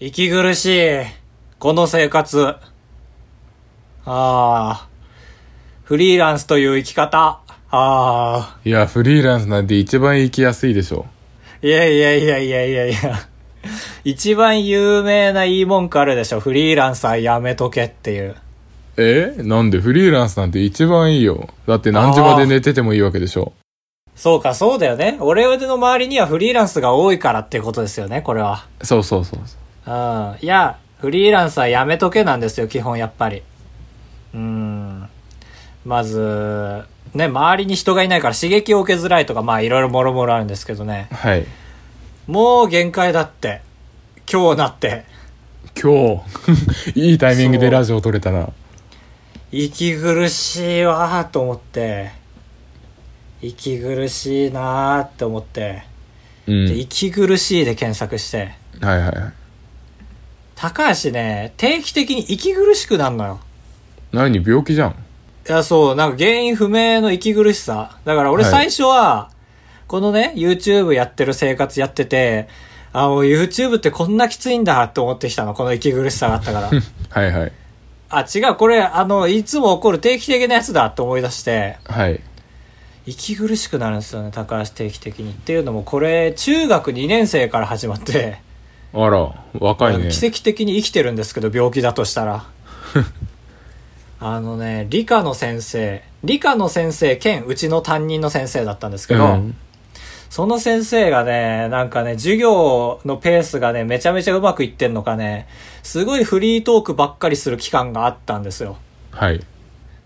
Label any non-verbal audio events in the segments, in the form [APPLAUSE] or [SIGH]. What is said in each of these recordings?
息苦しい。この生活。ああ。フリーランスという生き方。ああ。いや、フリーランスなんて一番生きやすいでしょ。いやいやいやいやいやいや。一番有名ないい文句あるでしょ。フリーランスはやめとけっていう。え？なんで？フリーランスなんて一番いいよ。だって何時まで寝ててもいいわけでしょ。そうか、そうだよね。俺の周りにはフリーランスが多いからっていうことですよね、これは。そうそうそう。うん。いや、フリーランスはやめとけなんですよ、基本やっぱり。うん。まず、ね、周りに人がいないから刺激を受けづらいとか、まあいろいろもろもろあるんですけどね。はい。もう限界だって。今日なって。今日、[LAUGHS] いいタイミングでラジオ撮れたな。息苦しいわーと思って。息苦しいなーって思って。うん。で息苦しいで検索して。はいはいはい。高橋ね、定期的に息苦しくなるのよ。何？病気じゃん。いや、そう、なんか原因不明の息苦しさ。だから俺はい最初は、このね、YouTube やってる生活やってて、あ、もう YouTube ってこんなきついんだって思ってきたの、この息苦しさがあったから。[LAUGHS] はいはい。あ、違う、これ、あの、いつも起こる定期的なやつだって思い出して、はい。息苦しくなるんですよね、高橋定期的に。っていうのも、これ、中学2年生から始まって、あら、若いね。奇跡的に生きてるんですけど、病気だとしたら。[LAUGHS] あのね、理科の先生、理科の先生兼うちの担任の先生だったんですけど、うん。その先生がね、なんかね、授業のペースがね、めちゃめちゃうまくいってんのかね、すごいフリートークばっかりする期間があったんですよ。はい。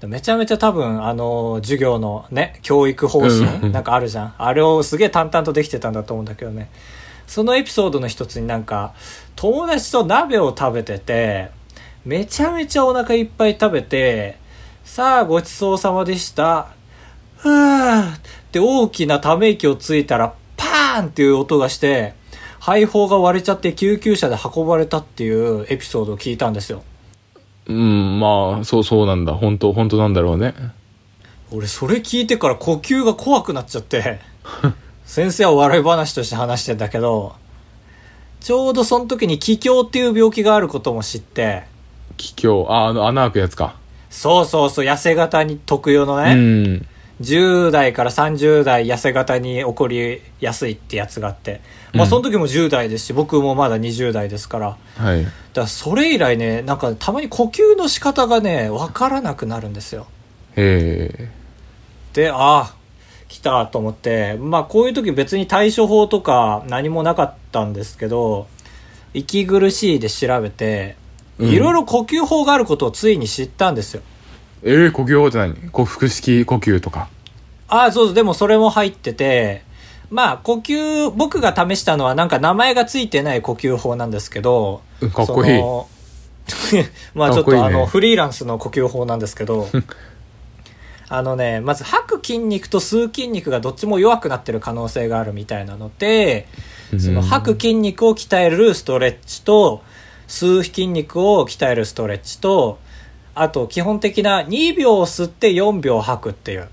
めちゃめちゃ多分、あの、授業のね、教育方うん針なんかあるじゃん。あれをすげえ淡々とできてたんだと思うんだけどね。そのエピソードの一つになんか、友達と鍋を食べてて、めちゃめちゃお腹いっぱい食べて、さあごちそうさまでした。ふーって大きなため息をついたら、パーンっていう音がして、肺胞が割れちゃって救急車で運ばれたっていうエピソードを聞いたんですよ。うん、まあ、そうそうなんだ。本当本当なんだろうね。俺それ聞いてから呼吸が怖くなっちゃって [LAUGHS] 先生は笑い話として話してんだけどちょうどその時に気胸っていう病気があることも知って気境。あ、あの、穴開くやつか。そうそうそう痩せ型に特有のうね、ん。10代から30代痩せ型に起こりやすいってやつがあってまあうんその時も10代ですし僕もまだ20代ですからはい。だからそれ以来ねなんかたまに呼吸の仕方がねわからなくなるんですよえで、ああ、来たと思って、まあこういう時別に対処法とか何もなかったんですけど、息苦しいで調べて、うん。いろいろ呼吸法があることをついに知ったんですよ。ええー、呼吸法って何こう腹式呼吸とか。ああ、そうそう、でもそれも入ってて、まあ呼吸、僕が試したのはなんか名前がついてない呼吸法なんですけど、うんかっこいい。[LAUGHS] まあちょっとあの、フリーランスの呼吸法なんですけど、[LAUGHS] あのね、まず吐く筋肉と吸う筋肉がどっちも弱くなってる可能性があるみたいなので、その吐く筋肉を鍛えるストレッチと、吸う筋肉を鍛えるストレッチと、あと基本的な2秒吸って4秒吐くっていう。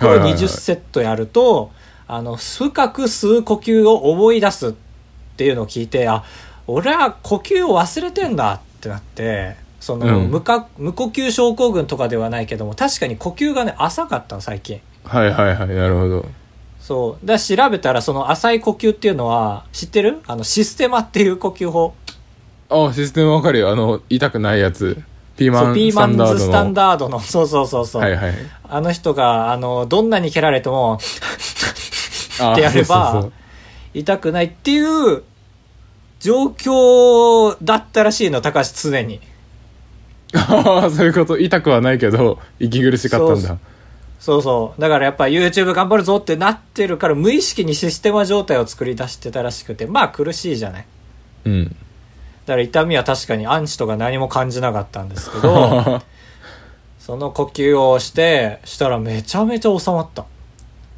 これをはいはいはい20セットやると、あの、深く吸う呼吸を思い出すっていうのを聞いて、あ、俺は呼吸を忘れてんだってなって、その、うん無か無呼吸症候群とかではないけども、確かに呼吸がね、浅かったの、最近。はいはいはい、なるほど。そう。だ調べたら、その浅い呼吸っていうのは、知ってる？あの、システマっていう呼吸法。あ、システムわかるよ。あの、痛くないやつ。ピーマそう、ンピーマンスタンダードの。ズスタンダードの、そうそうそうそう。はいはい。あの人が、あの、どんなに蹴られても、あってやればそうそう痛くないっていう状況だったらしいの、高橋常に。そうああ、そういうこと。痛くはないけど、息苦しかったんだ。そうそう。だからやっぱ YouTube 頑張るぞってなってるから無意識にシステマ状態を作り出してたらしくて、まあ苦しいじゃない。うん。だから痛みは確かにアンチとか何も感じなかったんですけど、[LAUGHS] その呼吸をして、したらめちゃめちゃ収まった。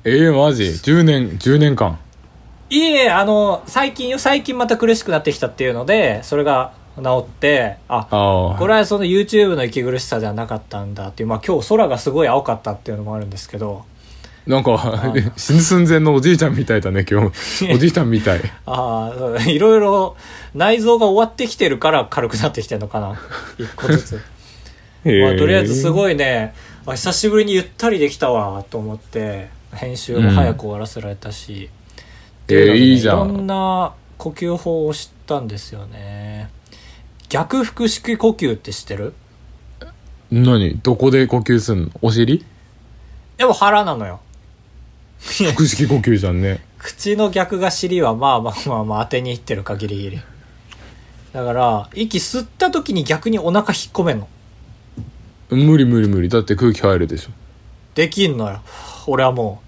ええマジ ?10 年、10年間。いえいえ、あの、最近よ、最近また苦しくなってきたっていうので、それが治って、あ。これはその YouTube の息苦しさじゃなかったんだっていう、まあ今日空がすごい青かったっていうのもあるんですけど、なんか、[LAUGHS] 死ぬ寸前のおじいちゃんみたいだね、今日。おじいちゃんみたい。ああ、いろいろ内臓が終わってきてるから軽くなってきてんのかな。一個ずつ。まあ、とりあえずすい。ごいね、あ久しぶりにゆったりできたわ、と思って、編集も早く終わらせられたし。うのでねえーいいじゃんいろんな呼吸法を知ったんですよね。逆腹式呼吸って知ってる？何？どこで呼吸すんの？お尻？でも腹なのよ。腹式呼吸じゃんね。[LAUGHS] 口の逆が尻はまあまあまあまあ当てにいってるかギリギリ。だから、息吸った時に逆にお腹引っ込めんの。無理無理無理。だって空気入るでしょ。できんのよ。俺はも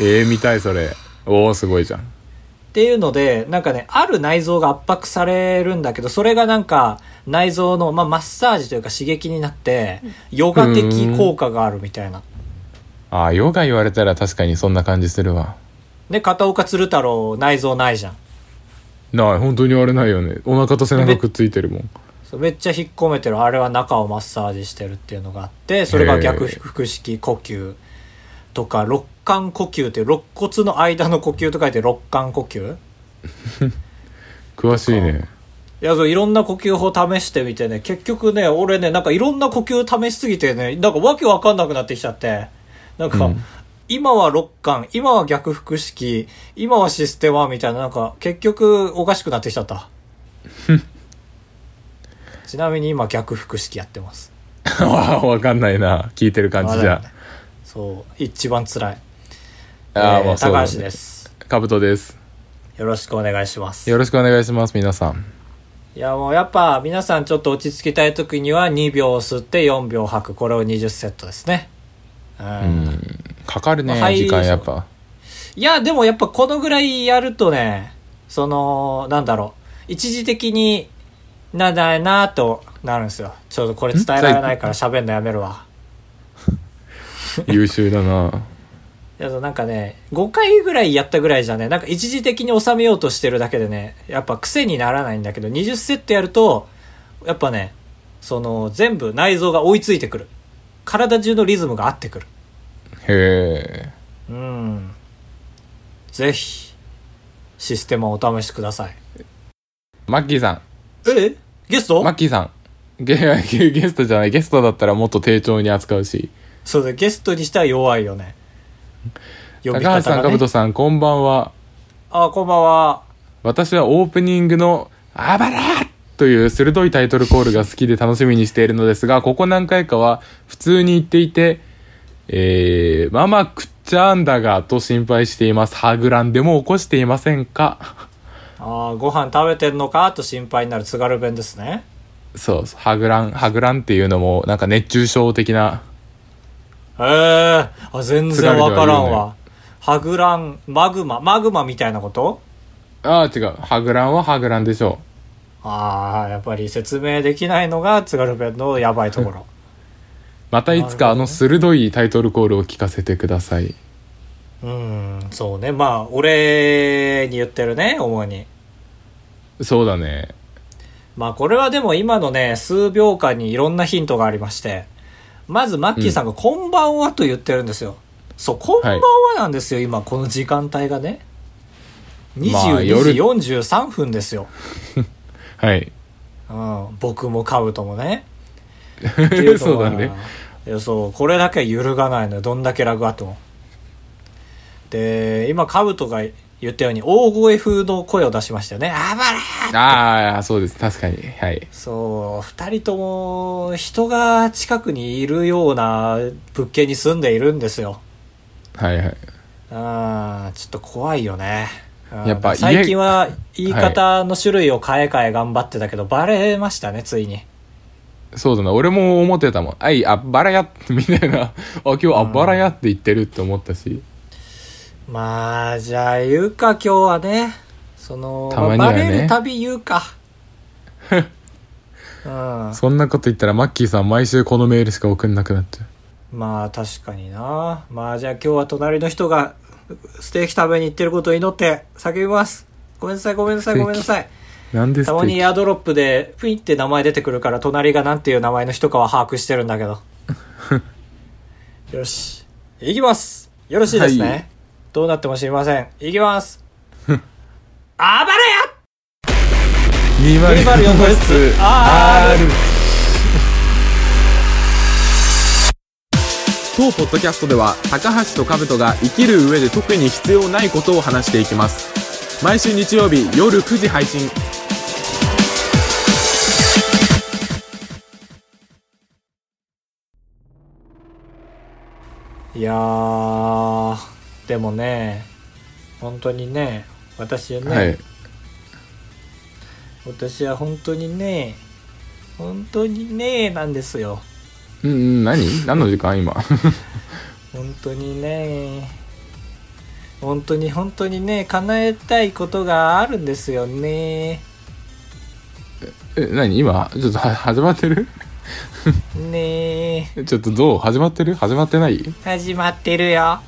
う。ええ見たいそれ。おおすごいじゃん。っていうので、なんかね、ある内臓が圧迫されるんだけど、それがなんか、内臓の、まあ、マッサージというか刺激になって、ヨガ的効果があるみたいな。ああ、ヨガ言われたら確かにそんな感じするわ。で、片岡鶴太郎内臓ないじゃん。ない、本当にあれないよね。お腹と背中くっついてるもん。めっちゃ引っ込めてる。あれは中をマッサージしてるっていうのがあって、それが逆腹式呼吸とか、肋間呼吸っていう、肋骨の間の呼吸と書いて肋間呼吸？[LAUGHS] 詳しいね。いや、そう、いろんな呼吸法試してみてね、結局ね、俺ね、なんかいろんな呼吸試しすぎてね、なんかわけわかんなくなってきちゃって、なんか、うん今は肋間、今は逆腹式、今はシステマみたいな、なんか結局おかしくなってきちゃった。[LAUGHS] ちなみに今逆腹式やってます。[LAUGHS] わかんないな。聞いてる感じじゃ。そう、一番辛い。ああ、えーまあ高橋ねで。す。かぶとです。よろしくお願いします。よろしくお願いします、皆さん。いやもうやっぱ皆さんちょっと落ち着きたい時には2秒吸って4秒吐く。これを20セットですね。うんうん。かかるね、まあはい時間やっぱ。いや、でもやっぱこのぐらいやるとね、その、なんだろう、一時的になんだよなとなるんですよ。ちょっとこれ伝えられないから喋んのやめるわ。[LAUGHS] 優秀だな。いや、なんかね、5回ぐらいやったぐらいじゃね、なんか一時的に収めようとしてるだけでね、やっぱ癖にならないんだけど、20セットやると、やっぱね、その、全部内臓が追いついてくる。体中のリズムが合ってくる。へえ。うん。ぜひ、システムをお試しください。マッキーさん。え？ゲスト？マッキーさん。ゲゲ [LAUGHS] ゲストじゃない。ゲストだったらもっと丁重に扱うし。そうだ、ゲストにしては弱いよね。呼び高橋さん、かぶと。さん、こんばんは。あ、こんばんは。私はオープニングの、あばらという鋭いタイトルコールが好きで楽しみにしているのですが、ここ何回かは普通に言っていて、えー、ママ食っちゃうんだが、と心配しています。ハグランでも起こしていませんか？あご飯食べてんのかと心配になる津軽弁ですね。そうそう、ハグラン、ハグランっていうのも、なんか熱中症的な、へえあ、全然わからんわ。ハグラン、マグマ、マグマみたいなこと？ああ、違う。ハグランはハグランでしょああ、やっぱり説明できないのが津軽弁のやばいところ。う。[LAUGHS] またいつかあの鋭いタイトルコールを聞かせてください。うん、そうね。まあ、俺に言ってるね、主に。そうだね。まあこれはでも今のね、数秒間にいろんなヒントがありまして、まずマッキーさんがこんばんはと言ってるんですよ。そう、こんばんはなんですよ、今この時間帯がね。まあ22夜時43分ですよ。[LAUGHS] はい。うん、僕もカブトもね。[LAUGHS] っていうそうだね。いや、そう、これだけは揺るがないのよ。どんだけラグあっても。で、今カブトが言ったように大声風の声を出しましたよね。あばらーああ、そうです。確かに。はい。そう、二人とも人が近くにいるような物件に住んでいるんですよ。はいはい。うん、ちょっと怖いよね。うんやっぱ家最近は言い方の種類を変え変え頑張ってたけど、バレましたね、ついに。そうだな。俺も思ってたもん。あい、あっばらやみたいな。あ、今日あっばらやって言ってるって思ったし。まあ、じゃあ言うか、今日はね。その、たまにはねバレるたび言うか。[LAUGHS] うん。そんなこと言ったらマッキーさん毎週このメールしか送んなくなっちゃう。まあ確かにな。まあじゃあ今日は隣の人がステーキ食べに行ってることを祈って叫びます。ごめんなさい、ごめんなさい、ごめんなさい。なんですたまにエアドロップでプイって名前出てくるから隣がなんていう名前の人かは把握してるんだけど。[LAUGHS] よし。いきます。よろしいですね、はいどうなっても知りません。いきます。あばれや！204号室 R 当ポッドキャストでは高橋と兜が生きる上で特に必要ないことを話していきます。毎週日曜日夜9時配信。いやーでもね本当にね私はね、はい。私は本当にね本当にねなんですよ。うんうん何？何の時間今？[LAUGHS] 本当にね本当に本当にね叶えたいことがあるんですよね。え何？今？ちょっとは始まってる？ね [LAUGHS] ちょっとどう？始まってる？始まってない？始まってるよ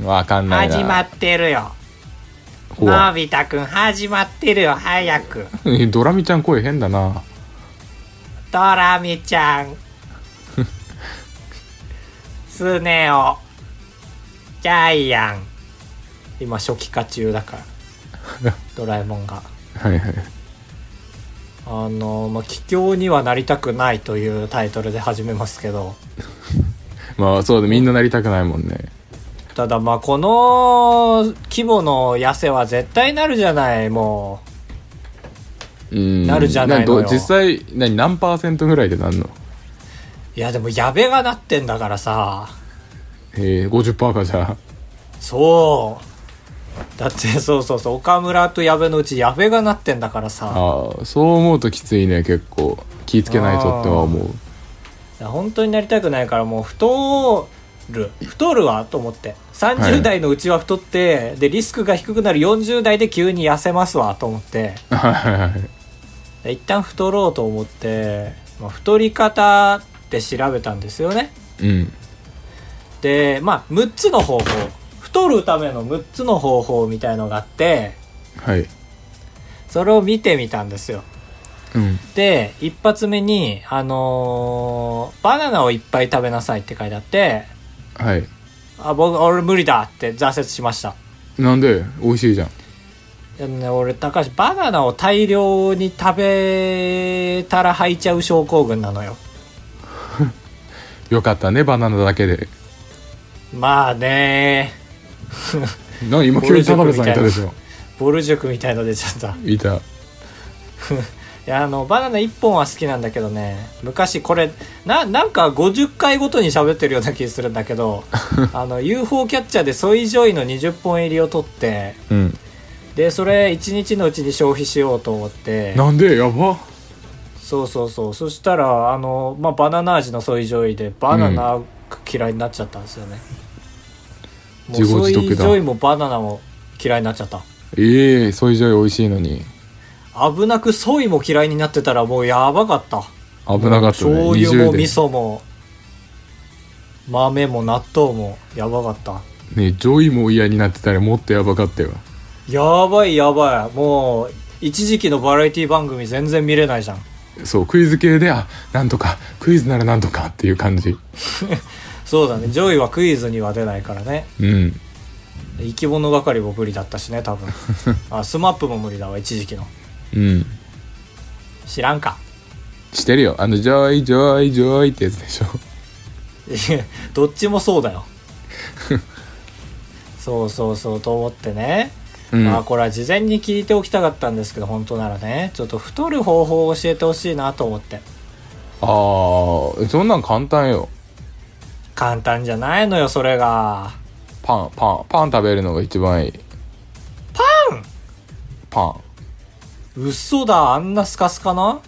わかんないな。始まってるよ。のび太くん始まってるよ早く。[LAUGHS] えドラミちゃん声変だな。ドラミちゃん。[LAUGHS] スネ夫。ジャイアン。今初期化中だから。[LAUGHS] ドラえもんが。はいはい。あのまあ桔梗にはなりたくないというタイトルで始めますけど。まあそうだみんななりたくないもんねただまあこの規模の痩せは絶対なるじゃないもう。ん。なるじゃないのよ。ど実際何何パーセントぐらいでなんの？ういやでも矢部がなってんだからさ。えー、50%かじゃあ。そう。だってそうそうそう岡村と矢部のうち矢部がなってんだからさ。ああそう思うときついね結構。気ぃつけないとっては思う。本当になりたくないからもう太る。太るわと思って。はい30代のうちは太って、でリスクが低くなる。40代で急に痩せますわと思って。はい一旦太ろうと思って、まあ、太り方って調べたんですよね。うん。でまあ6つの方法。太るための6つの方法みたいのがあって。はい。それを見てみたんですよ。うん。で一発目にあのーバナナをいっぱい食べなさいって書いてあってはい。あ僕俺無理だって挫折しました。なんで？美味しいじゃん。ね俺高橋バナナを大量に食べたら吐いちゃう症候群なのよ。[LAUGHS] よかったねバナナだけで。まあね。[LAUGHS] な今急に田辺さんいたでしょ。[LAUGHS] ぼる塾みたいの出ちゃった。いいたやあのバナナ1本は好きなんだけどね。昔これななんか50回ごとに喋ってるような気するんだけど [LAUGHS] あの UFO キャッチャーでソイジョイの20本入りを取ってうん。でそれ1日のうちに消費しようと思って。なんで？やば。そうそうそう。そしたらあの、まあ、バナナ味のソイジョイでバナナ嫌いになっちゃったんですよね、もう自業ソイジョイもバナナも嫌いになっちゃった。ええソイジョイ美味しいのに危なくソイも嫌いになってたらもうやばかった。危なかったね。醤油も20味で。噌も豆も納豆もやばかった。ねジョイも嫌になってたらもっとやばかったよ。やばいやばい。もう一時期のバラエティ番組全然見れないじゃん。そうクイズ系であなんとかクイズならなんとかっていう感じ。[LAUGHS] そうだね。ジョイはクイズには出ないからね。うん。生き物係も無理だったしね多分。[LAUGHS] あスマップも無理だわ一時期のうん。知らんか。してるよ。あのジョイジョイジョイってやつでしょ。いやどっちもそうだよ。[LAUGHS] そうそうそうと思ってね、うん。まあこれは事前に聞いておきたかったんですけど本当ならね。ちょっと太る方法を教えてほしいなと思って。あーそんなん簡単よ。簡単じゃないのよそれが。パンパンパン食べるのが一番いい。パン！パン嘘だあんなスカスカな？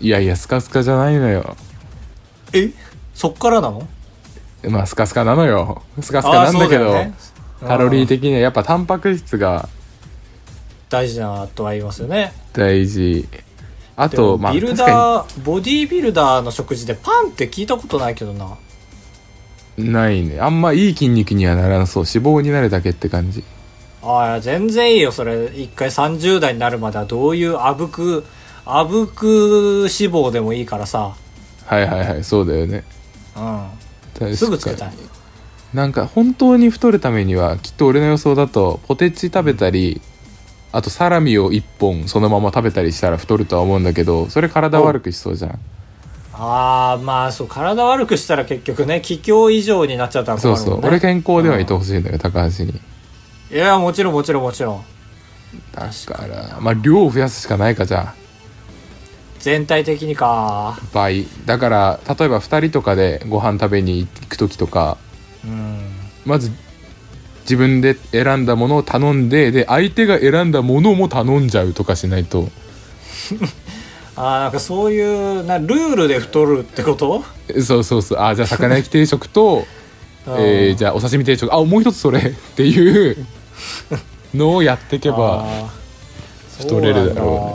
いやいやスカスカじゃないのよ。え？そっからなの？まあスカスカなのよ。スカスカなんだけどね。カロリーうん的にはやっぱタンパク質が大事なとは言いますよね。大事。あとまあビルダーボディービルダーの食事でパンって聞いたことないけどな。にないね。あんまいい筋肉にはならなそう。脂肪になるだけって感じああ全然いいよそれ。一回30代になるまではどういうあぶくあぶく脂肪でもいいからさ。はいはいはいそうだよね。うん。すぐつけたい。なんか本当に太るためにはきっと俺の予想だとポテチ食べたりあとサラミを1本そのまま食べたりしたら太るとは思うんだけどそれ体悪くしそうじゃん。ああまあそう体悪くしたら結局ね気境以上になっちゃったらそうそう。俺健康ではいてほしいんだよ高橋にいやもちろんもちろんもちろん。だからまあ量を増やすしかないかじゃあ。全体的にか。倍。だから例えば2人とかでご飯食べに行く時とか。うん。まず自分で選んだものを頼んでで相手が選んだものも頼んじゃうとかしないと。[LAUGHS] あーなんかそういうなルールで太るってこと、そうそうそう。あじゃあ魚焼き定食と [LAUGHS] えー、じゃゃあお刺身定食。あもう一つそれ。[LAUGHS] っていう。のをやっていけば太れるだろ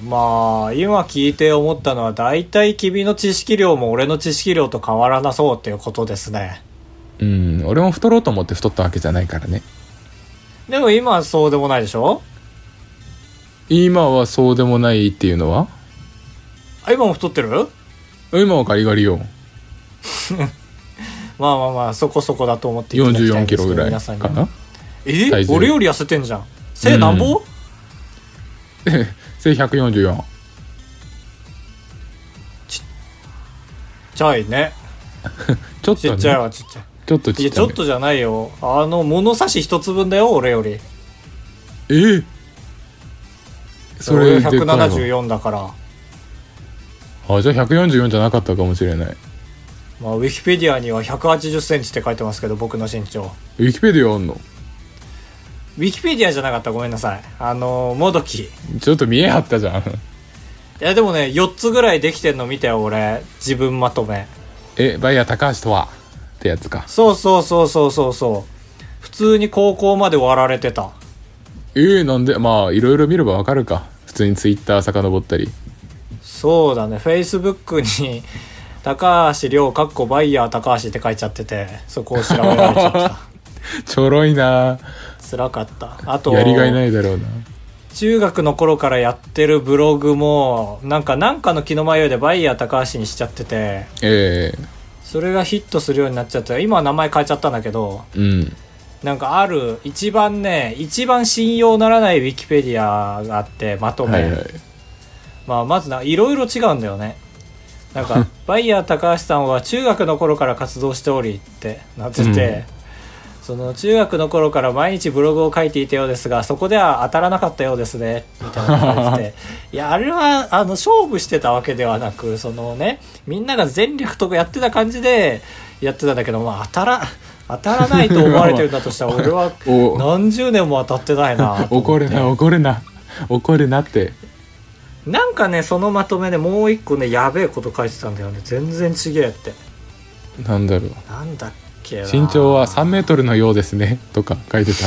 うね。まあ今聞いて思ったのは大体君の知識量も俺の知識量と変わらなそうっていうことですね。うん。俺も太ろうと思って太ったわけじゃないからね。でも今はそうでもないでしょ？今はそうでもないっていうのは？あ今も太ってる？今はガリガリよ [LAUGHS] まあまあまあそこそこだと思っていただきたい44んです。けどキロぐらい皆さんにかな？え？俺より痩せてんじゃん。背なんぼ、[LAUGHS] 背144ちゃいね。ちょっとちっちゃいね [LAUGHS] わちっちゃい。ちょっといちっちゃめ。やちょっとじゃないよ。あの物差し一つ分だよ俺より。え？ーそ俺れでかいわ174だから。あじゃあ144じゃなかったかもしれないまあウィキペディアには1 8 0センチって書いてますけど僕の身長。ウィキペディアあんの？ウィキペディアじゃなかった？ごめんなさい。あのもどき。いちょっと見えはったじゃん。[LAUGHS] やでもね4つぐらいできてんの見たよ俺。自分まとめ。えバイヤー高橋とは？ってやつか。そうそうそうそうそうそう。普通に高校まで割られてた。えー、なんで？まあいろいろ見ればわかるか。普通にツイッター遡ったり。そうだね。フェイスブックに高橋亮かっこバイヤー高橋って書いちゃっててそこを調べられちゃった。[LAUGHS] ちょろいな。辛かった。あとやりがいないだろうな。中学の頃からやってるブログもなんかなんかの気の迷いでバイヤー高橋にしちゃっててええ。それがヒットするようになっちゃって今は名前変えちゃったんだけどうん。なんかある一番ね一番信用ならないウィキペディアがあってまとめ、はいはい。まあ、まずないろいろ違うんだよねなんか [LAUGHS] バイヤー高橋さんは中学の頃から活動しておりってなってて、その中学の頃から毎日ブログを書いていたようですがそこでは当たらなかったようですねみたいなのが書いやあれはあの勝負してたわけではなくそのねみんなが全力とかやってた感じでやってたんだけど、まあ、当たら当たらないと思われてるんだとしたら [LAUGHS] 俺はお何十年も当たってないな怒るな怒るな。怒るなってなんかねそのまとめでもう一個ねやべえこと書いてたんだよね。全然ちげえって。なんだろう。なんだっけな。身長は3メートルのようですね。とか書いてた。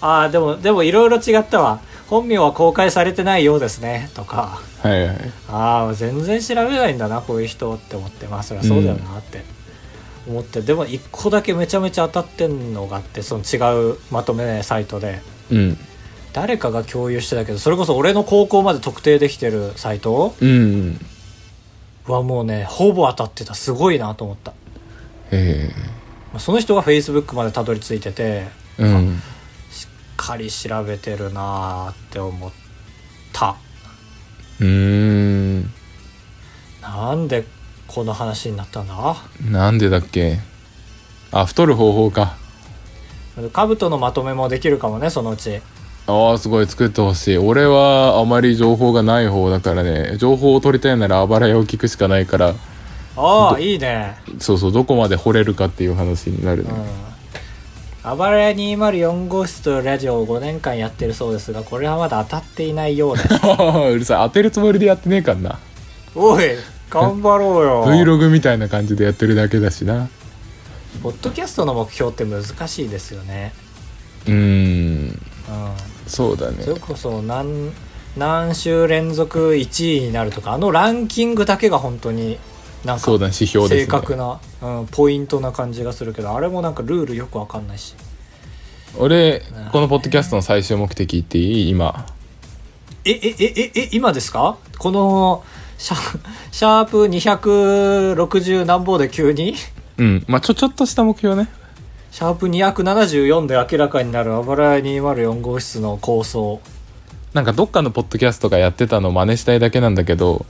[LAUGHS] ああでもでもいろいろ違ったわ。本名は公開されてないようですね。とか。はいはい。ああ全然調べないんだなこういう人って思って。まあそりゃそうだよなって。思って、でも一個だけめちゃめちゃ当たってんのがあってその違うまとめサイトで。うん誰かが共有してたけどそれこそ俺の高校まで特定できてるサイトうんはもうねほぼ当たってた。すごいなと思った。え。まあその人が Facebook までたどり着いててえうん。しっかり調べてるなーって思った。うーん。なんでこの話になったんだ？なんでだっけ？あ太る方法か。カブトのまとめもできるかもねそのうちああすごい作ってほしい。俺はあまり情報がない方だからね。情報を取りたいならあばら屋を聞くしかないから。ああいいね。そうそうどこまで掘れるかっていう話になるね、うん。あばらや204号室というラジオを5年間やってるそうですがこれはまだ当たっていないようです。[LAUGHS] うるさい。当てるつもりでやってねえかんな。おい頑張ろうよ。[LAUGHS] Vlog みたいな感じでやってるだけだしな。ポッドキャストの目標って難しいですよね。うーん。うんそうだね。それこそ何何週連続1位になるとかあのランキングだけが本当になんか正確な、うん、ポイントな感じがするけどあれもなんかルールよくわかんないし。俺このポッドキャストの最終目的言っていい？今。えええええ今ですか？このシャシャープ260何本で急に？うん。まあちょちょっとした目標ねシャープ274で明らかになるあばらや204号室の構想。なんかどっかのポッドキャストがやってたのを真似したいだけなんだけど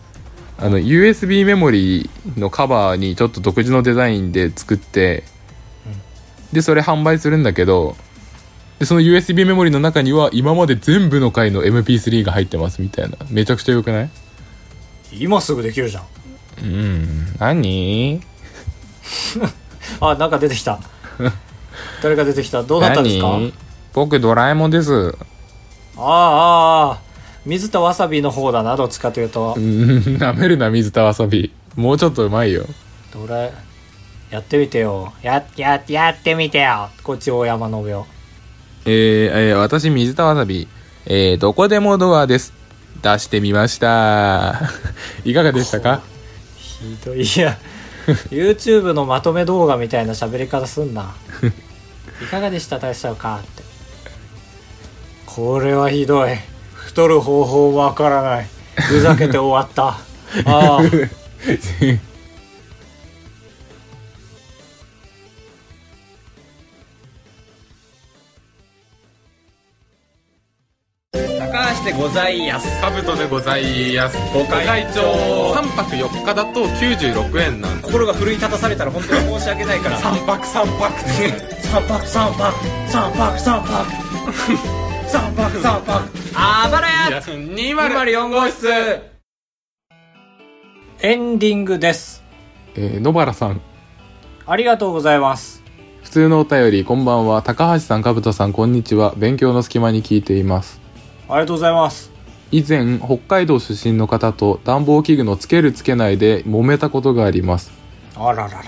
あの USB メモリのカバーにちょっと独自のデザインで作って、でそれ販売するんだけどでその USB メモリの中には今まで全部の回の MP3 が入ってますみたいな。めちゃくちゃよくない？今すぐできるじゃん。うん。何？[LAUGHS] あなんか出てきた [LAUGHS] 誰か出てきた？どうなったんですか？何？僕ドラえもんです。ああああ水田わさびの方だなどっちかというと。うんなめるな水田わさび。もうちょっとうまいよ。どれ？やってみてよ。やややってみてよ。こっち大山信夫えーえー私水田わさび、えーどこでもドアです。出してみました。[LAUGHS] いかがでしたか？ひどい。いや YouTube のまとめ動画みたいな喋り方すんな [LAUGHS] いかがでした大将かって。これはひどい。太る方法わからない。ふざけて終わった。ああ。[LAUGHS] でございやす。カブトでございます。ご会長。3泊4日だと96円なん心が奮い立たされたら本当に申し訳ないから。3泊3泊。って三泊。三泊三泊。三泊三泊。三泊あばらや204号室。エンディングです。えー野原さん。ありがとうございます。普通のお便りこんばんは。高橋さんかぶとさんこんにちは。勉強の隙間に聞いていますありがとうございます。以前北海道出身の方と暖房器具のつけるつけないで揉めたことがあります。あらららら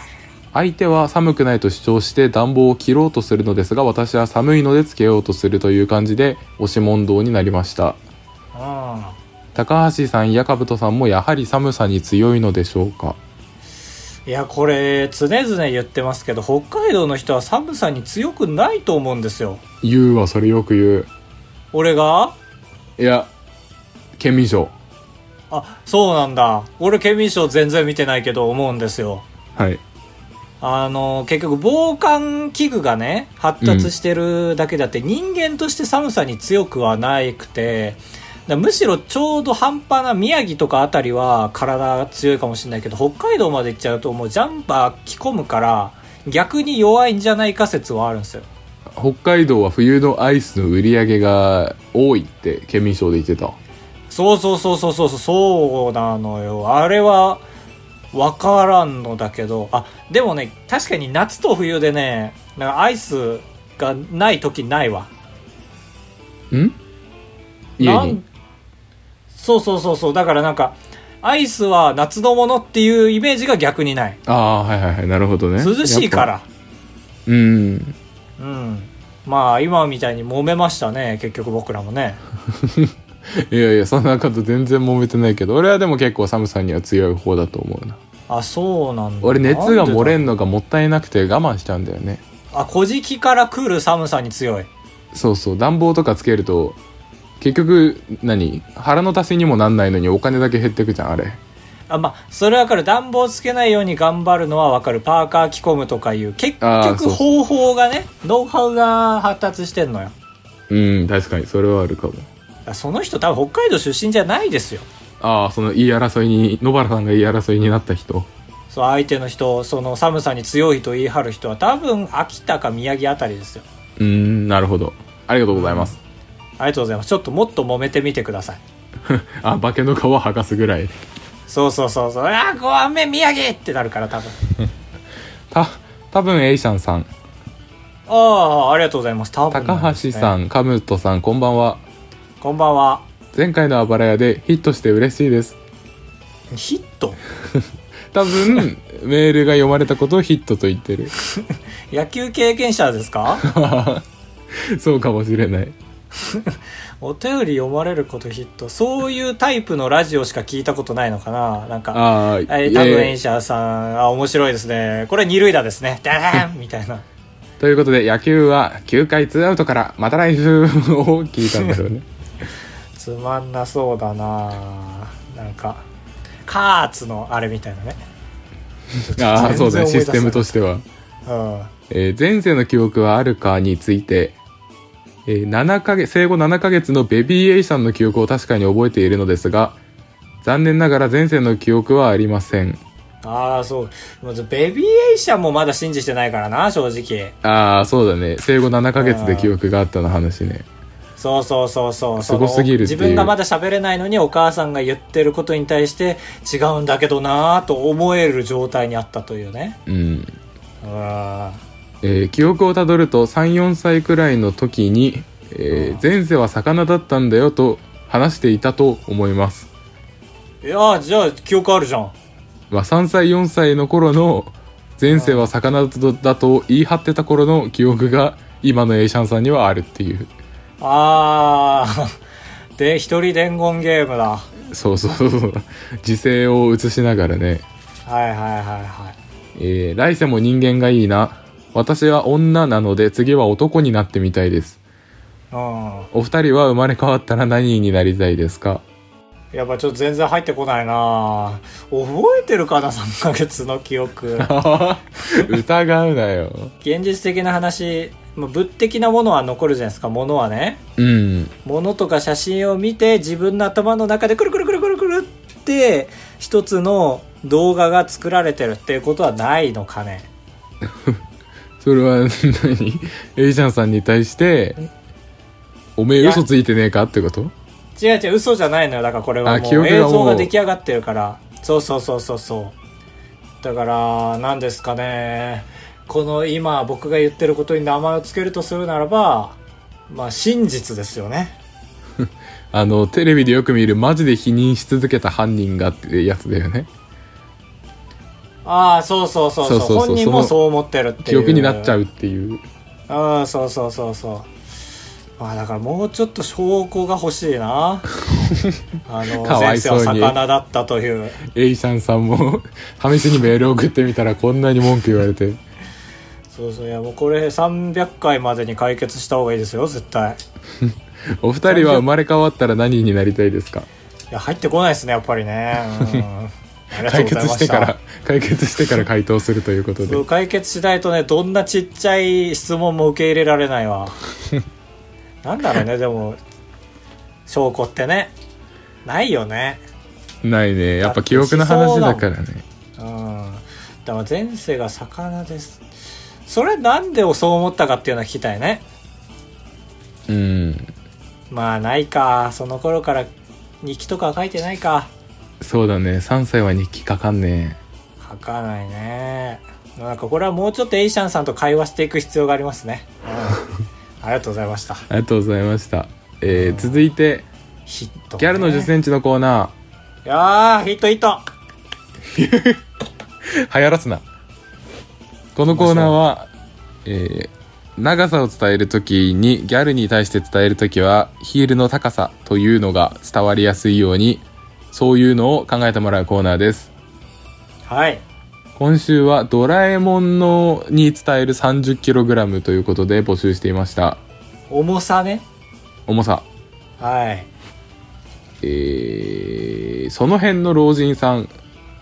相手は寒くないと主張して暖房を切ろうとするのですが私は寒いのでつけようとするという感じで押し問答になりました。うん高橋さんやかぶとさんもやはり寒さに強いのでしょうか？いやこれ常々言ってますけど北海道の人は寒さに強くないと思うんですよ。言うわそれよく言う。俺が？いや県民賞。あそうなんだ。俺県民賞全然見てないけど思うんですよ。はい。あの結局防寒器具がね発達してるだけであって、人間として寒さに強くはなくてだむしろちょうど半端な宮城とかあたりは体が強いかもしれないけど北海道まで行っちゃうともうジャンパー着込むから逆に弱いんじゃないか説はあるんですよ北海道は冬のアイスの売り上げが多いって県民賞で言ってた。そうそうそうそうそうそうそうなのよ。あれは分からんのだけど。あでもね確かに夏と冬でねなんかアイスがない時ないわ。ん？なん？そうそうそうそう。だからなんかアイスは夏のものっていうイメージが逆にない。ああはいはいはい。なるほどね。涼しいから。うんうん。まあ今みたいに揉めましたね結局僕らもね。[LAUGHS] いやいやそんなこと全然揉めてないけど俺はでも結構寒さには強い方だと思うな。あそうなんだ。俺熱が漏れんののがもったいなくて我慢しちゃうんだよね。あ小じきから来る寒さに強い。そうそう。暖房とかつけると結局何？腹の足しにもなんないのにお金だけ減ってくじゃんあれあまあそれはわかる。暖房つけないように頑張るのはわかる。パーカー着込むとかいう結局方法がねノウハウが発達してんのよ。うん確かに。それはあるかも。その人多分北海道出身じゃないですよ。ああその言い争いに野原さんが言い争いになった人。そう相手の人その寒さに強いと言い張る人は多分秋田か宮城あたりですよ。うーんなるほど。ありがとうございます、ありがとうございます。ちょっともっと揉めてみてください。[LAUGHS] あ化けの皮剥がすぐらいそうそうそうそう。ああごめん宮城ってなるから多分。[LAUGHS] た多分エイシャンさん。ああありがとうございます。多分高橋さんんカムトさんこんばんは。こんばんは。前回のあばら屋でヒットして嬉しいです。ヒット？[LAUGHS] 多分メールが読まれたことをヒットと言ってる。[LAUGHS] 野球経験者ですか？そうかもしれないお便り読まれることヒットそういうタイプのラジオしか聞いたことないのかな？なんかああえー、多分エンシャーさん、あ、面白いですね。これ二塁打ですね。ダーンみたいな。ということで野球は9回ツーアウトからまた来週を聞いたんだろうね [LAUGHS] つまんなそうだななんか、カーツのあれみたいなね。[LAUGHS] ああそうだねシステムとししては、てうんえー前世の記憶はあるかについて、えー7ヶ月生後7ヶ月のベビー A さんの記憶を確かに覚えているのですが残念ながら前世の記憶はありません。ああそう。まずベビーエイシャンもまだ信じてないからな正直。ああそうだね。生後7ヶ月で記憶があったの話ね。そうそうそうそう。すごすぎる自分がまだ喋れないのにお母さんが言ってることに対して違うんだけどなぁと思える状態にあったというね。うん。うんえー記憶をたどると34歳くらいの時に、えー前世は魚だったんだよと話していたと思います、いやーじゃあ記憶あるじゃん。まあ、3歳4歳の頃の前世は魚だと言い張ってた頃の記憶が今のエイシャンさんにはあるっていう。ああ [LAUGHS] で一人伝言ゲームだ。そうそうそう時勢を映しながらね、はいはいはいはえー来世も人間がいいな私は女なので次は男になってみたいです。お二人は生まれ変わったら何になりたいですか？やっぱちょっと全然入ってこないな。覚えてるかな3ヶ月の記憶。[LAUGHS] 疑うなよ。現実的な話まあ物的なものは残るじゃないですか。ものはね。うん。ものとか写真を見て自分の頭の中でくるくるくるくるくるって一つの動画が作られてるっていうことはないのかね [LAUGHS] それは何？エイジャンさんに対しておめえ嘘ついてねえか？ってこと？違う違う嘘じゃないのよ。だからこれはあもう映像が出来上がってるから。そうそうそうそうそう。だから何ですかね。この今僕が言ってることに名前を付けるとするならばまあ真実ですよね。[LAUGHS] あのテレビでよく見るマジで否認し続けた犯人がってやつだよねああそうそうそうそう。そうそうそう。本人もそう思ってるっていう。記憶になっちゃうっていう。ああそうそうそうそう。まあだからもうちょっと証拠が欲しいな。[LAUGHS] あのかわいそうに。は魚だったという。エイシャンさんも試しにメール送ってみたらこんなに文句言われて。そうそういやもうこれ300回までに解決した方がいいですよ絶対。[LAUGHS] お二人は生まれ変わったら何になりたいですか？いや入ってこないですねやっぱりね。うん解決してから解決してから回答するということで。解決しないとねどんなちっちゃい質問も受け入れられないわ。[LAUGHS] なんだろうねでも証拠ってね。ないよね。ないね。やっぱ記憶の話だからね。うん。だから前世が魚です。それなんでそう思ったかっていうのは聞きたいね。うん。まあないか。その頃から日記とかは書いてないかそうだね。3歳は日記書かんね。書かないね。なんかこれはもうちょっとエイシャンさんと会話していく必要がありますね、うん、[LAUGHS] ありがとうございました。ありがとうございました、えー続いてヒット、ね、ギャルの10センチのコーナいやーヒットヒット。ー [LAUGHS] 流行らすな。このコーナーは、えー長さを伝えるときにギャルに対して伝えるときはヒールの高さというのが伝わりやすいようにそういうのを考えてもらうコーナーです。はい。今週はドラえもんのに伝える 30kg ということで募集していました。重さね。重さ。はい。えー、その辺の老人さん。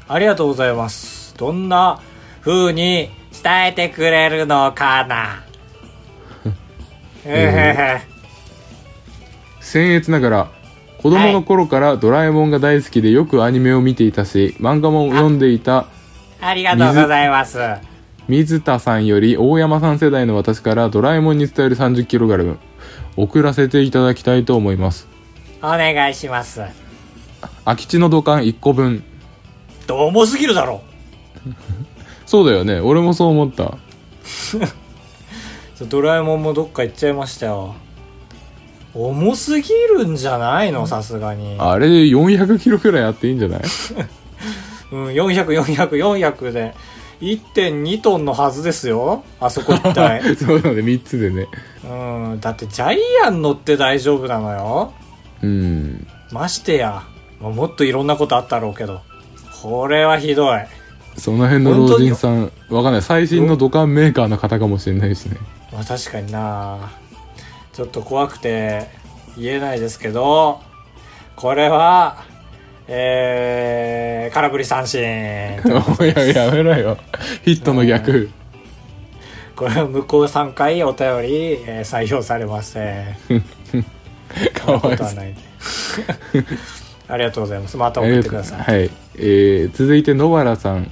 ありがとうございます。どんな風に伝えてくれるのかな。[LAUGHS] え僭越ながら子供の頃からドラえもんが大好きでよくアニメを見ていたし漫画も読んでいたー、ありがとうございます。水田さんより大山さん世代の私からドラえもんに伝える 30kg 送らせていただきたいと思います。お願いします。空き地の土管1個分。重すぎるだろ。[LAUGHS] そうだよね。俺もそう思った。[LAUGHS] ドラえもんもどっか行っちゃいましたよ重すぎるんじゃないの？さすがに。あれで 400kg くらいあっていいんじゃない？[LAUGHS] うん400400400で。1.2トンのはずですよ。あそこ一体 [LAUGHS] そうだね3つでね。うんだってジャイアン乗って大丈夫なのよ。うん。ましてやまあもっといろんなことあったろうけど。これはひどい。その辺の老人さんわかんない。最新の土管メーカーの方かもしれないしね。まあ確かになちょっと怖くて言えないですけどこれはえー、空振り三振。[LAUGHS] いややめろよヒットの逆これ向こう3回お便り、えー採用されません。[LAUGHS] かわいい。[LAUGHS] ありがとうございます。また送ってください。はいえー、続いて野原さん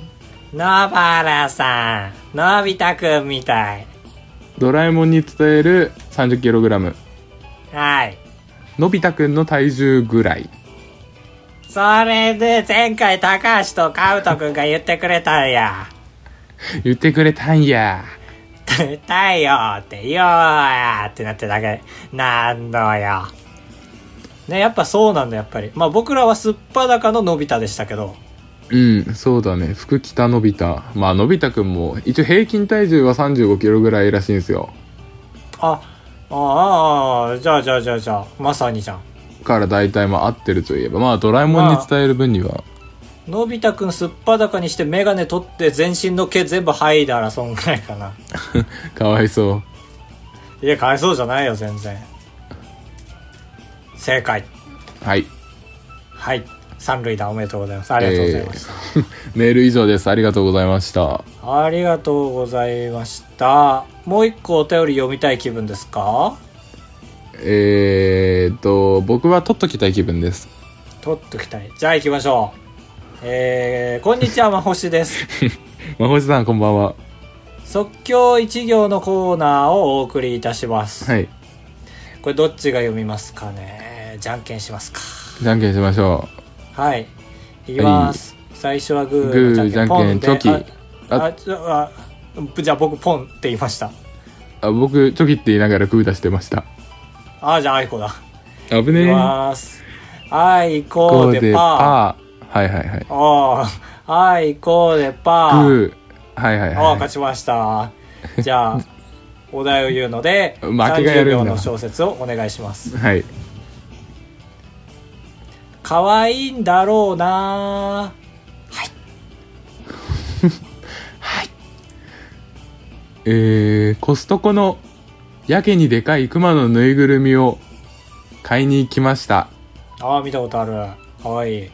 野原さん、のび太くんみたい。ドラえもんに伝える 30kg はい。のび太くんの体重ぐらいそれで前回高橋とカウトくんが言ってくれたんや。言ってくれたんや食べたいよって言おうやってなってだけなんのよ。ね、やっぱそうなんだ、やっぱり。まあ僕らはすっぱだかののび太でしたけど。うんそうだね福北のび太まあのび太くんも一応平均体重は 35kg ぐらいらしいんですよあ、ああ、じゃあじゃあじゃあじゃあ、まさにじゃん。から大体まあ合ってるといえばまあドラえもんに伝える分には、のび太くんすっぱだかにしてメガネ取って全身の毛全部剥いだらそんぐらいかな。[LAUGHS] かわいそういや、かわいそうじゃないよ、全然。正解。はいはい。三塁打おめでとうございます。ありがとうございました。えー [LAUGHS] メール以上ですありがとうございましたありがとうございました。もう一個お便り読みたい気分ですか？えーっと僕は取っときたい気分です取っときたい。じゃあ行きましょう。えー、こんにちは、まほしです。[LAUGHS] まほしさんこんばんは即興一行のコーナーをお送りいたします。はいこれどっちが読みますかね？じゃんけんしますか。じゃんけんしましょはい。いきます。最初はグーグーじゃんけんチョキあああじゃあ僕ポンって言いました。うあ僕チョキって言いながらグー出してましたあ、じゃああいこだ。危ねえいきます。あいこうでパパーはいはいはいー。ああ、あいこうでパー。グーはいはいああ、はい勝ちました。じゃあ、お題を言うので、負けがやるんだ30秒の小説をお願いします。はい可愛いんだろうな。[LAUGHS] えー、コストコのやけにでかいクマのぬいぐるみを買いに行きました。ああ、見たことある。可愛い。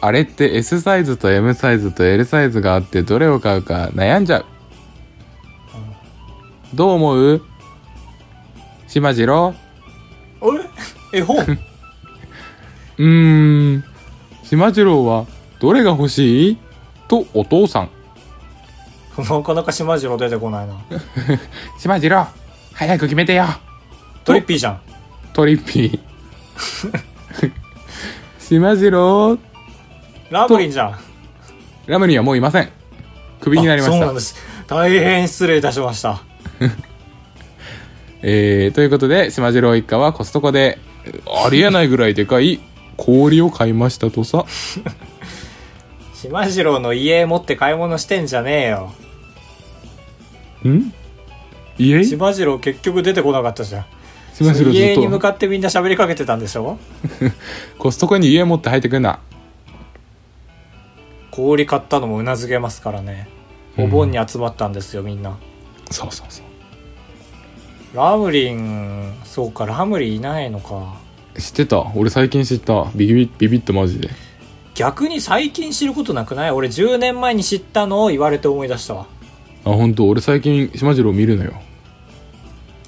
あれって S サイズと M サイズと L サイズがあってどれを買うか悩んじゃう。どう思う？しまじろえ絵本？[LAUGHS] うーんしまじろうはどれが欲しい？とお父さんなかなか島次郎出てこないな。しまじろう早く決めてよトリッピーじゃん。トリッピーしまじろうラブリンじゃん。ラムリンはもういませんクビになりましたあそうなんです。大変失礼いたしました。[LAUGHS] えー、ということで、しまじろう一家はコストコで、ありえないぐらいでかい氷を買いましたとさ。[LAUGHS] 島次郎の家持って買い物してんじゃねえよ。ん？家？し島次郎結局出てこなかったじゃん。まじろうず家に向かってみんな喋りかけてたんでしょ？[LAUGHS] コストコに家持って入ってくんな。氷買ったのもうなずけますからね。お盆に集まったんですよ、みんな。そうそうそう。ラムリン、そうか、ラムリンいないのか。知ってた？俺最近知った。ビビビビッとマジで。逆に最近知ることなくない？俺10年前に知ったのを言われて思い出したわ。あ、本当？俺最近しまじろう見るのよ。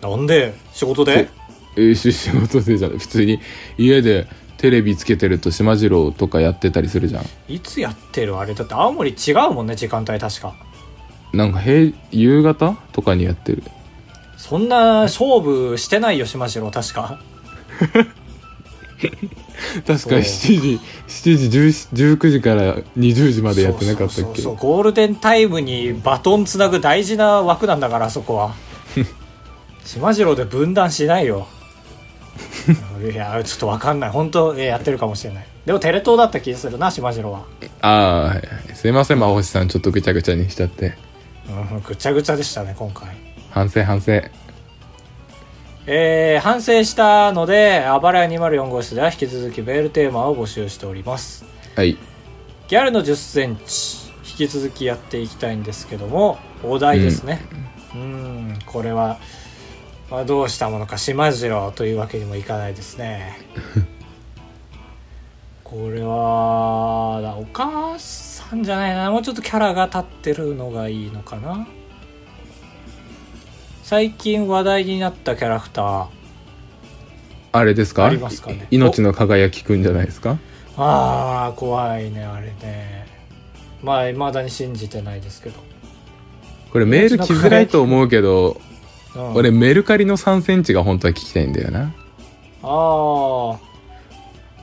なんで？仕事で？えー、し [LAUGHS] 仕事でじゃない。普通に家でテレビつけてるとしまじろうとかやってたりするじゃん。いつやってる？あれだって青森違うもんね、時間帯確か。なんか平、夕方とかにやってる。そんな勝負してないよ、島次郎、確か。[LAUGHS] [LAUGHS] 確かそう7時、7時10 19時から20時までやってなかったっけ？そうゴールデンタイムにバトンつなぐ大事な枠なんだから、あそこは。[LAUGHS] 島次郎で分断しないよ。いや、ちょっとわかんない。本当えやってるかもしれない。でもテレ東だった気がするな、島次郎は。ああ、はいはい。すいません、まほしさん。ちょっとぐちゃぐちゃにしちゃって。うん、ぐちゃぐちゃでしたね、今回。反省反省。えー、反省したので、あばらや204号室では引き続きメールテーマを募集しております。はい。ギャルの10センチ、引き続きやっていきたいんですけども、お題ですね。うーん、これは、まあ、どうしたものか、島次郎というわけにもいかないですね。[LAUGHS] これはだお母さんじゃないなもうちょっとキャラが立ってるのがいいのかな最近話題になったキャラクター。あれですか？ありますかね。い命の輝きくんじゃないですか？あー怖いねあれね。まあ未だに信じてないですけど、これメール来づらいと思うけど、うん、俺メルカリの3センチが本当は聞きたいんだよな。ああ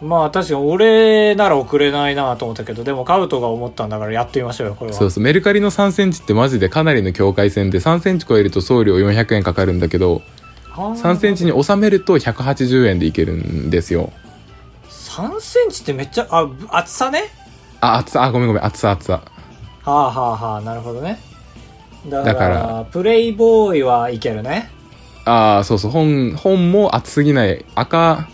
まあ確かに俺なら送れないなと思ったけどでもカウトが思ったんだからやってみましょうよこれはそうそう、メルカリの3センチってマジでかなりの境界線で3センチ超えると送料400円かかるんだけど、3センチに収めると180円でいけるんですよ。3センチってめっちゃあぶ厚さね？あ、厚さ、あ、ごめんごめん、厚さ厚さ。はあはあはあなるほどねだからだからプレイボーイはいけるねああ、そうそう、本、本も厚すぎない。赤、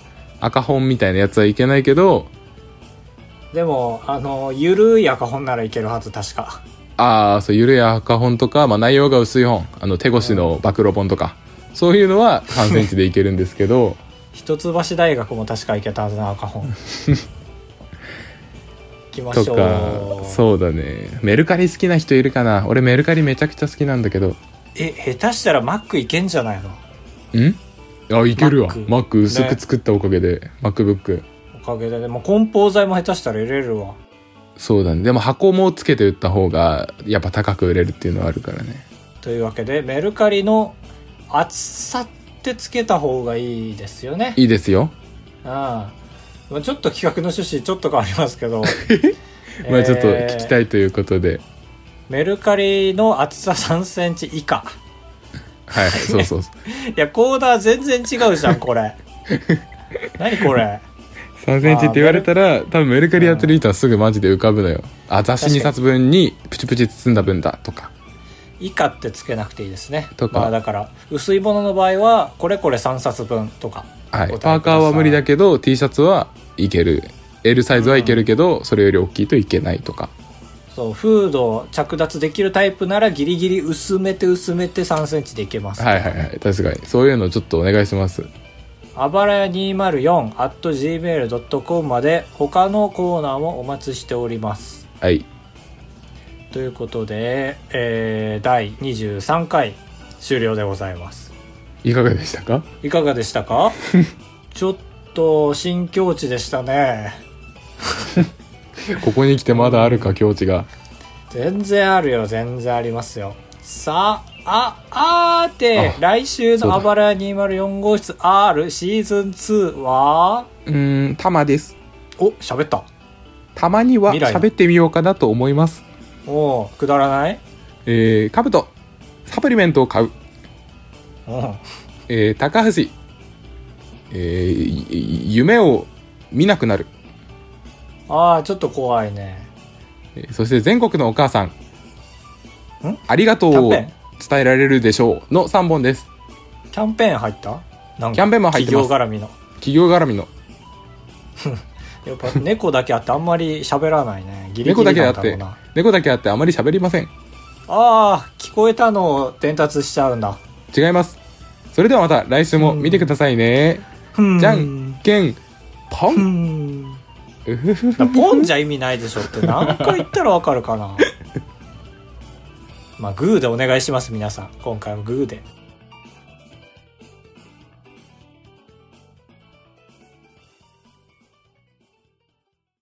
赤本みたいなやつはいけないけど、でもあのゆるい赤本ならいけるはず確か。ああ、そう、ゆるや赤本とか、まあ内容が薄い本、あの、手越しの暴露本とか、そういうのは3センチでいけるんですけど、[LAUGHS] 一橋大学も確かいけたはずな赤本。[LAUGHS] 行きましょう。とか、そうだね。メルカリ好きな人いるかな。俺メルカリめちゃくちゃ好きなんだけど。え下手したらマックいけんじゃないの？ん？あ、いけるわ。マック薄く作ったおかげで、MacBook。おかげででも梱包材も下手したら入れるわそうだね。でも箱もつけて売った方が、やっぱ高く売れるっていうのはあるからね。というわけでメルカリの厚さってつけた方がいいですよねいいですよ。ああまあちょっと企画の趣旨ちょっと変わりますけど [LAUGHS] まあちょっとえー聞きたいということで。メルカリの厚さ3センチ以下はい、そうそうそう。いやコーダー全然違うじゃんこれ [LAUGHS] 何これ？3センチって言われたら、多分メルカリやってる人はすぐマジで浮かぶのよ。あ、雑誌2冊分にプチプチ包んだ分だとか。以下ってつけなくていいですねとかまあだから薄いものの場合はこれこれ3冊分とかはい。パーカーは無理だけど、T シャツはいける。L サイズはいけるけど、それより大きいといけないとか。そうフード着脱できるタイプならギリギリ薄めて薄めて3センチでいけますはいはいはい。確かに。そういうのちょっとお願いします。あばらや204 at gmail.com まで他のコーナーもお待ちしておりますはい。ということで、えー第23回終了でございますいかがでしたか？いかがでしたか？[LAUGHS] ちょっと新境地でしたね [LAUGHS] [LAUGHS] ここに来てまだあるか、境地が。全然あるよ全然ありますよさあああーてあ来週のあばらや204号室 R シーズン2は？うーん、たまです。お喋ったたまには未来の喋ってみようかなと思います。おうくだらない？えー、カブト、サプリメントを買う。うんえー、高橋、えー、い夢を見なくなる。ああちょっと怖いねえーそして全国のお母さん、ん？ありがとうを伝えられるでしょうの3本です。キャンペーン入った？なんかキャンペーンも入ってます企業絡みの企業絡みの。[LAUGHS] やっぱ猫だけあってあんまり喋らないねギリギ猫リだけあってなんだろうな、猫だけあってあまり喋りません。ああ聞こえたのを伝達しちゃうんだ違います。それではまた来週も見てくださいね。ふじゃんけん、ポふン。んうふだポンじゃ意味ないでしょって何回言ったらわかるかな。まあグーでお願いします皆さん。今回はグーで。